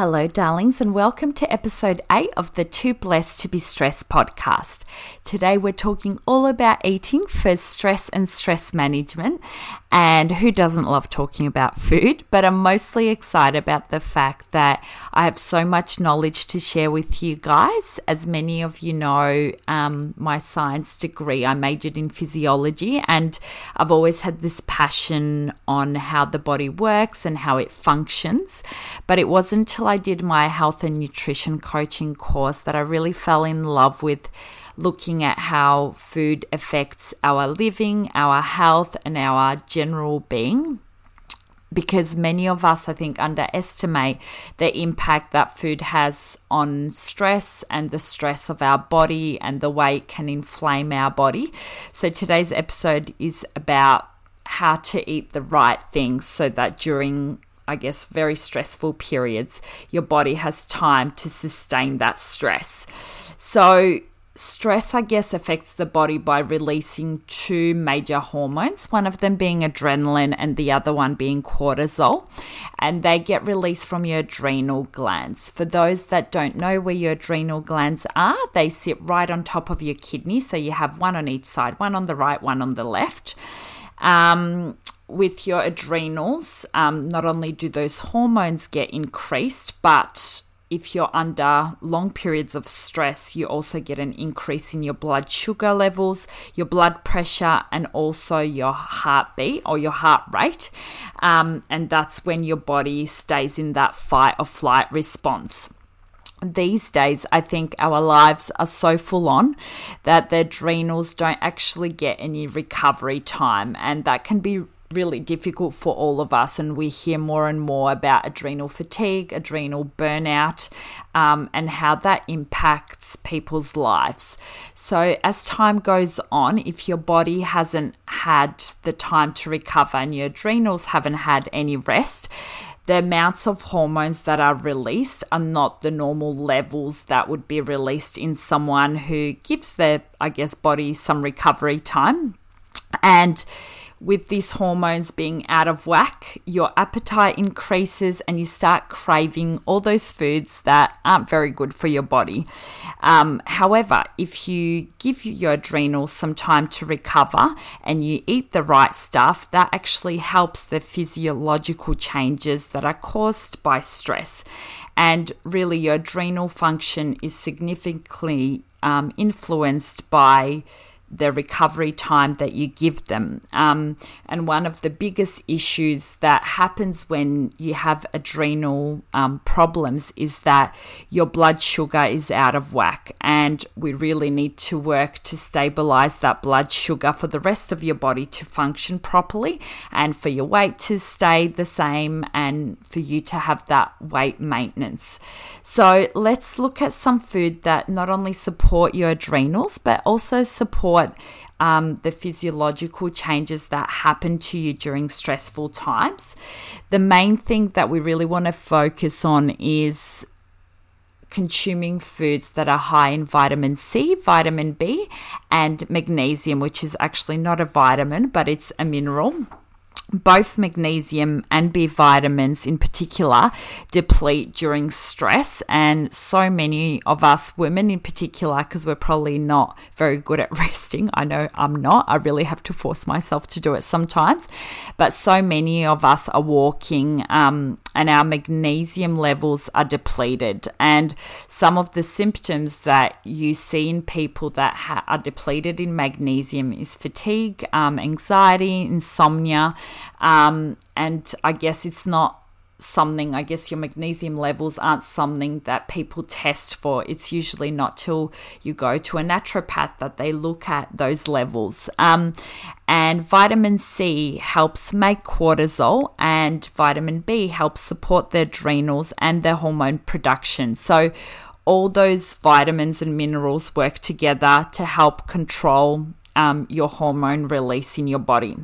Hello, darlings, and welcome to episode 8 of the Too Blessed to Be Stressed podcast. Today, we're talking all about eating for stress and stress management. And who doesn't love talking about food? But I'm mostly excited about the fact that I have so much knowledge to share with you guys. As many of you know, um, my science degree, I majored in physiology, and I've always had this passion on how the body works and how it functions. But it wasn't until I did my health and nutrition coaching course that I really fell in love with looking at how food affects our living, our health, and our general being. Because many of us, I think, underestimate the impact that food has on stress and the stress of our body and the way it can inflame our body. So, today's episode is about how to eat the right things so that during I guess, very stressful periods, your body has time to sustain that stress. So, stress, I guess, affects the body by releasing two major hormones, one of them being adrenaline and the other one being cortisol. And they get released from your adrenal glands. For those that don't know where your adrenal glands are, they sit right on top of your kidney. So you have one on each side, one on the right, one on the left. Um, with your adrenals, um, not only do those hormones get increased, but if you're under long periods of stress, you also get an increase in your blood sugar levels, your blood pressure, and also your heartbeat or your heart rate. Um, and that's when your body stays in that fight or flight response these days, I think our lives are so full on that the adrenals don't actually get any recovery time, and that can be really difficult for all of us. And we hear more and more about adrenal fatigue, adrenal burnout, um, and how that impacts people's lives. So, as time goes on, if your body hasn't had the time to recover and your adrenals haven't had any rest, the amounts of hormones that are released are not the normal levels that would be released in someone who gives their, I guess, body some recovery time. And with these hormones being out of whack, your appetite increases and you start craving all those foods that aren't very good for your body. Um, however, if you give your adrenals some time to recover and you eat the right stuff, that actually helps the physiological changes that are caused by stress. And really, your adrenal function is significantly um, influenced by the recovery time that you give them. Um, and one of the biggest issues that happens when you have adrenal um, problems is that your blood sugar is out of whack. And we really need to work to stabilize that blood sugar for the rest of your body to function properly and for your weight to stay the same and for you to have that weight maintenance. So let's look at some food that not only support your adrenals but also support um, the physiological changes that happen to you during stressful times. The main thing that we really want to focus on is consuming foods that are high in vitamin C, vitamin B, and magnesium, which is actually not a vitamin, but it's a mineral. Both magnesium and B vitamins in particular deplete during stress. And so many of us women in particular, because we're probably not very good at resting. I know I'm not. I really have to force myself to do it sometimes. But so many of us are walking um, and our magnesium levels are depleted. And some of the symptoms that you see in people that ha- are depleted in magnesium is fatigue, um, anxiety, insomnia. Um, and I guess it's not something, I guess your magnesium levels aren't something that people test for. It's usually not till you go to a naturopath that they look at those levels. Um, and vitamin C helps make cortisol, and vitamin B helps support the adrenals and their hormone production. So, all those vitamins and minerals work together to help control um, your hormone release in your body.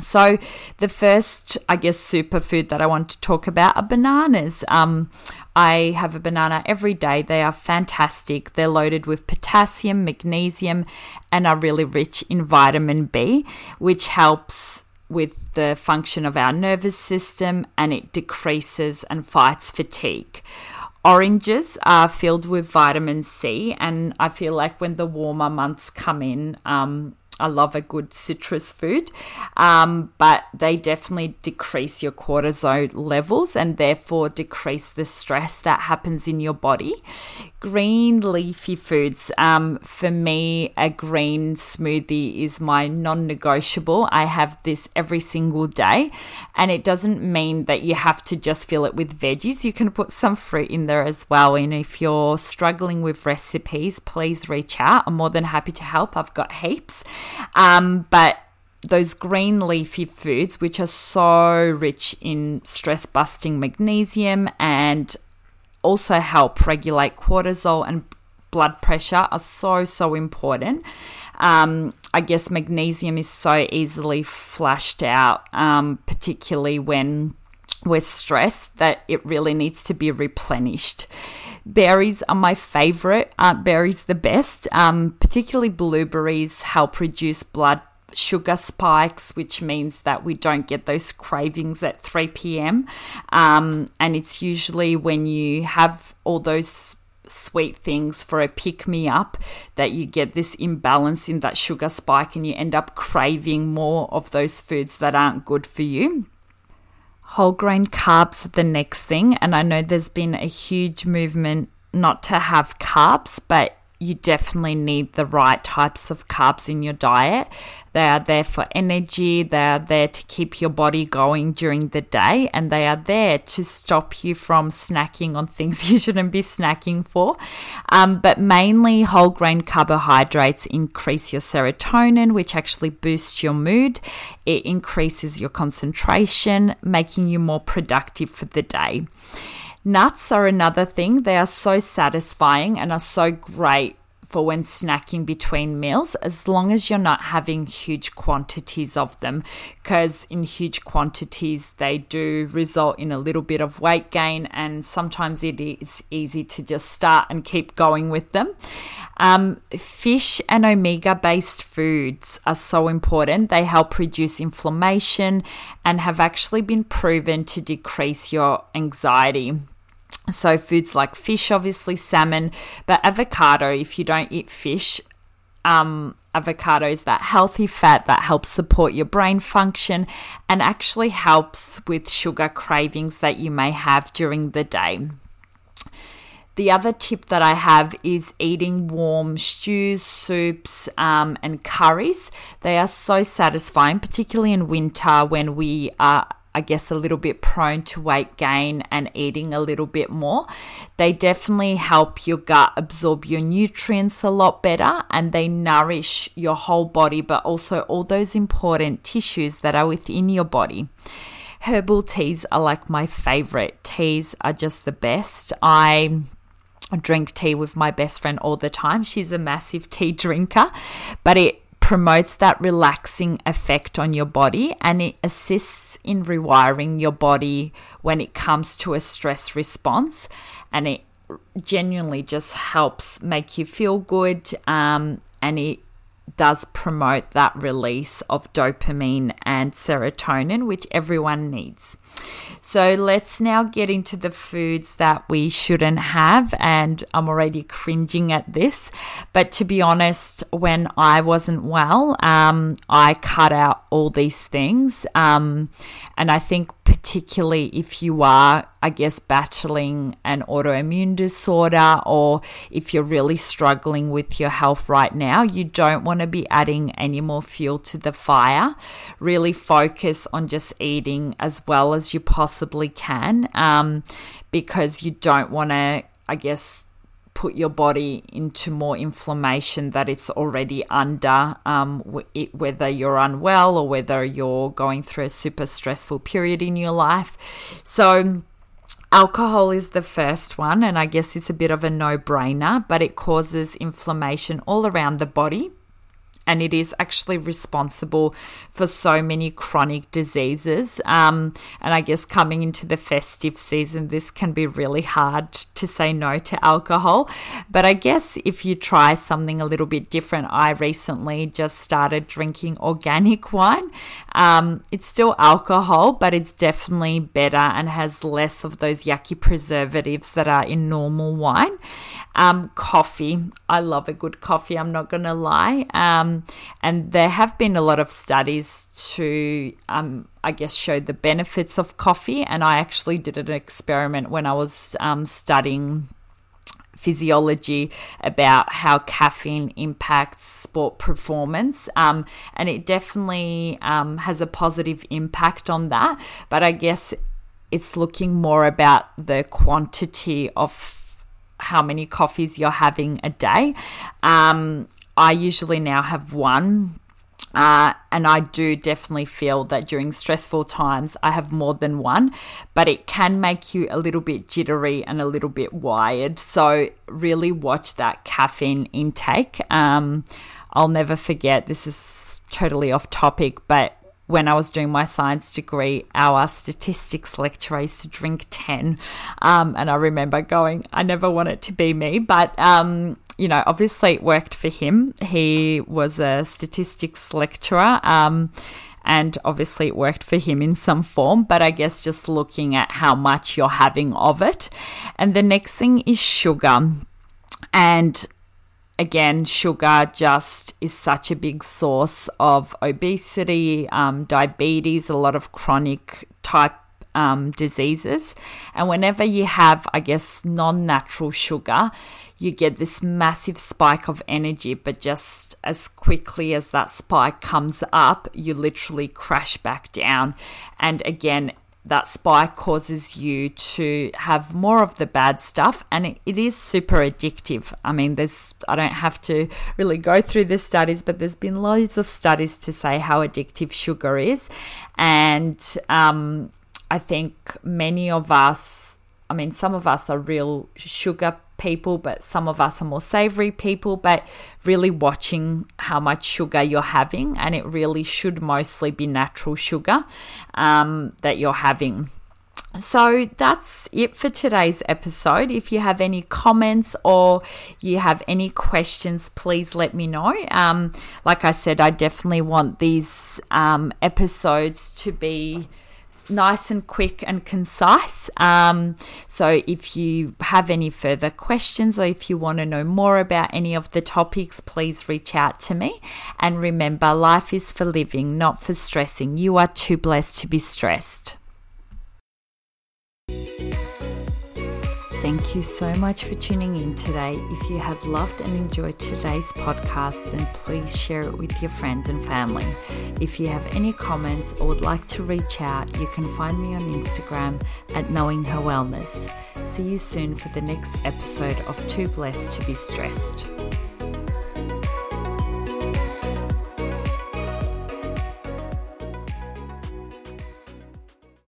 So, the first, I guess, superfood that I want to talk about are bananas. Um, I have a banana every day. They are fantastic. They're loaded with potassium, magnesium, and are really rich in vitamin B, which helps with the function of our nervous system and it decreases and fights fatigue. Oranges are filled with vitamin C, and I feel like when the warmer months come in, um, I love a good citrus food, um, but they definitely decrease your cortisol levels and therefore decrease the stress that happens in your body. Green leafy foods. Um, for me, a green smoothie is my non negotiable. I have this every single day, and it doesn't mean that you have to just fill it with veggies. You can put some fruit in there as well. And if you're struggling with recipes, please reach out. I'm more than happy to help. I've got heaps. Um, but those green leafy foods, which are so rich in stress busting magnesium and also help regulate cortisol and blood pressure, are so, so important. Um, I guess magnesium is so easily flashed out, um, particularly when we're stressed, that it really needs to be replenished. Berries are my favorite. Aren't berries the best? Um, particularly blueberries help reduce blood sugar spikes, which means that we don't get those cravings at 3 p.m. Um, and it's usually when you have all those sweet things for a pick me up that you get this imbalance in that sugar spike and you end up craving more of those foods that aren't good for you. Whole grain carbs are the next thing. And I know there's been a huge movement not to have carbs, but you definitely need the right types of carbs in your diet. They are there for energy, they are there to keep your body going during the day, and they are there to stop you from snacking on things you shouldn't be snacking for. Um, but mainly, whole grain carbohydrates increase your serotonin, which actually boosts your mood. It increases your concentration, making you more productive for the day. Nuts are another thing. They are so satisfying and are so great for when snacking between meals, as long as you're not having huge quantities of them, because in huge quantities they do result in a little bit of weight gain, and sometimes it is easy to just start and keep going with them. Um, fish and omega based foods are so important. They help reduce inflammation and have actually been proven to decrease your anxiety. So, foods like fish, obviously, salmon, but avocado, if you don't eat fish, um, avocado is that healthy fat that helps support your brain function and actually helps with sugar cravings that you may have during the day. The other tip that I have is eating warm stews, soups, um, and curries. They are so satisfying, particularly in winter when we are I guess, a little bit prone to weight gain and eating a little bit more. They definitely help your gut absorb your nutrients a lot better and they nourish your whole body, but also all those important tissues that are within your body. Herbal teas are like my favorite. Teas are just the best. I drink tea with my best friend all the time. She's a massive tea drinker, but it promotes that relaxing effect on your body and it assists in rewiring your body when it comes to a stress response. And it genuinely just helps make you feel good um, and it does promote that release of dopamine and serotonin, which everyone needs. So let's now get into the foods that we shouldn't have. And I'm already cringing at this. But to be honest, when I wasn't well, um, I cut out all these things. Um, and I think particularly if you are, I guess, battling an autoimmune disorder or if you're really struggling with your health right now, you don't want to be adding any more fuel to the fire. Really focus on just eating as well as you possibly can um, because you don't want to, I guess, put your body into more inflammation that it's already under, um, whether you're unwell or whether you're going through a super stressful period in your life. So, Alcohol is the first one, and I guess it's a bit of a no brainer, but it causes inflammation all around the body and it is actually responsible for so many chronic diseases. Um, and I guess coming into the festive season, this can be really hard to say no to alcohol. But I guess if you try something a little bit different, I recently just started drinking organic wine. Um, it's still alcohol, but it's definitely better and has less of those yucky preservatives that are in normal wine. Um, coffee. I love a good coffee, I'm not going to lie. Um, and there have been a lot of studies to, um, I guess, show the benefits of coffee. And I actually did an experiment when I was um, studying physiology about how caffeine impacts sport performance. Um, and it definitely um, has a positive impact on that. But I guess it's looking more about the quantity of how many coffees you're having a day. Um, I usually now have one. Uh, and I do definitely feel that during stressful times, I have more than one, but it can make you a little bit jittery and a little bit wired. So, really watch that caffeine intake. Um, I'll never forget, this is totally off topic, but when I was doing my science degree, our statistics lecturer used to drink 10. Um, and I remember going, I never want it to be me. But, um, you know, obviously it worked for him. He was a statistics lecturer. Um, and obviously it worked for him in some form, but I guess just looking at how much you're having of it. And the next thing is sugar. And again, sugar just is such a big source of obesity, um, diabetes, a lot of chronic type um, diseases. And whenever you have, I guess, non natural sugar, you get this massive spike of energy, but just as quickly as that spike comes up, you literally crash back down. And again, that spike causes you to have more of the bad stuff and it, is super addictive i mean there's i don't have to really go through the studies but there's been loads of studies to say how addictive sugar is and um, i think many of us i mean some of us are real sugar people, but some of us are more savory people. But really watching how much sugar you're having, and it really should mostly be natural sugar um, that you're having. So that's it for today's episode. If you have any comments or you have any questions, please let me know. Um, like I said, I definitely want these um, episodes to be nice and quick and concise. Um, so, if you have any further questions or if you want to know more about any of the topics, please reach out to me. And remember, life is for living, not for stressing. You are too blessed to be stressed. Thank you so much for tuning in today. If you have loved and enjoyed today's podcast, then please share it with your friends and family. If you have any comments or would like to reach out, you can find me on Instagram at Knowing Her Wellness. See you soon for the next episode of Too Blessed to Be Stressed.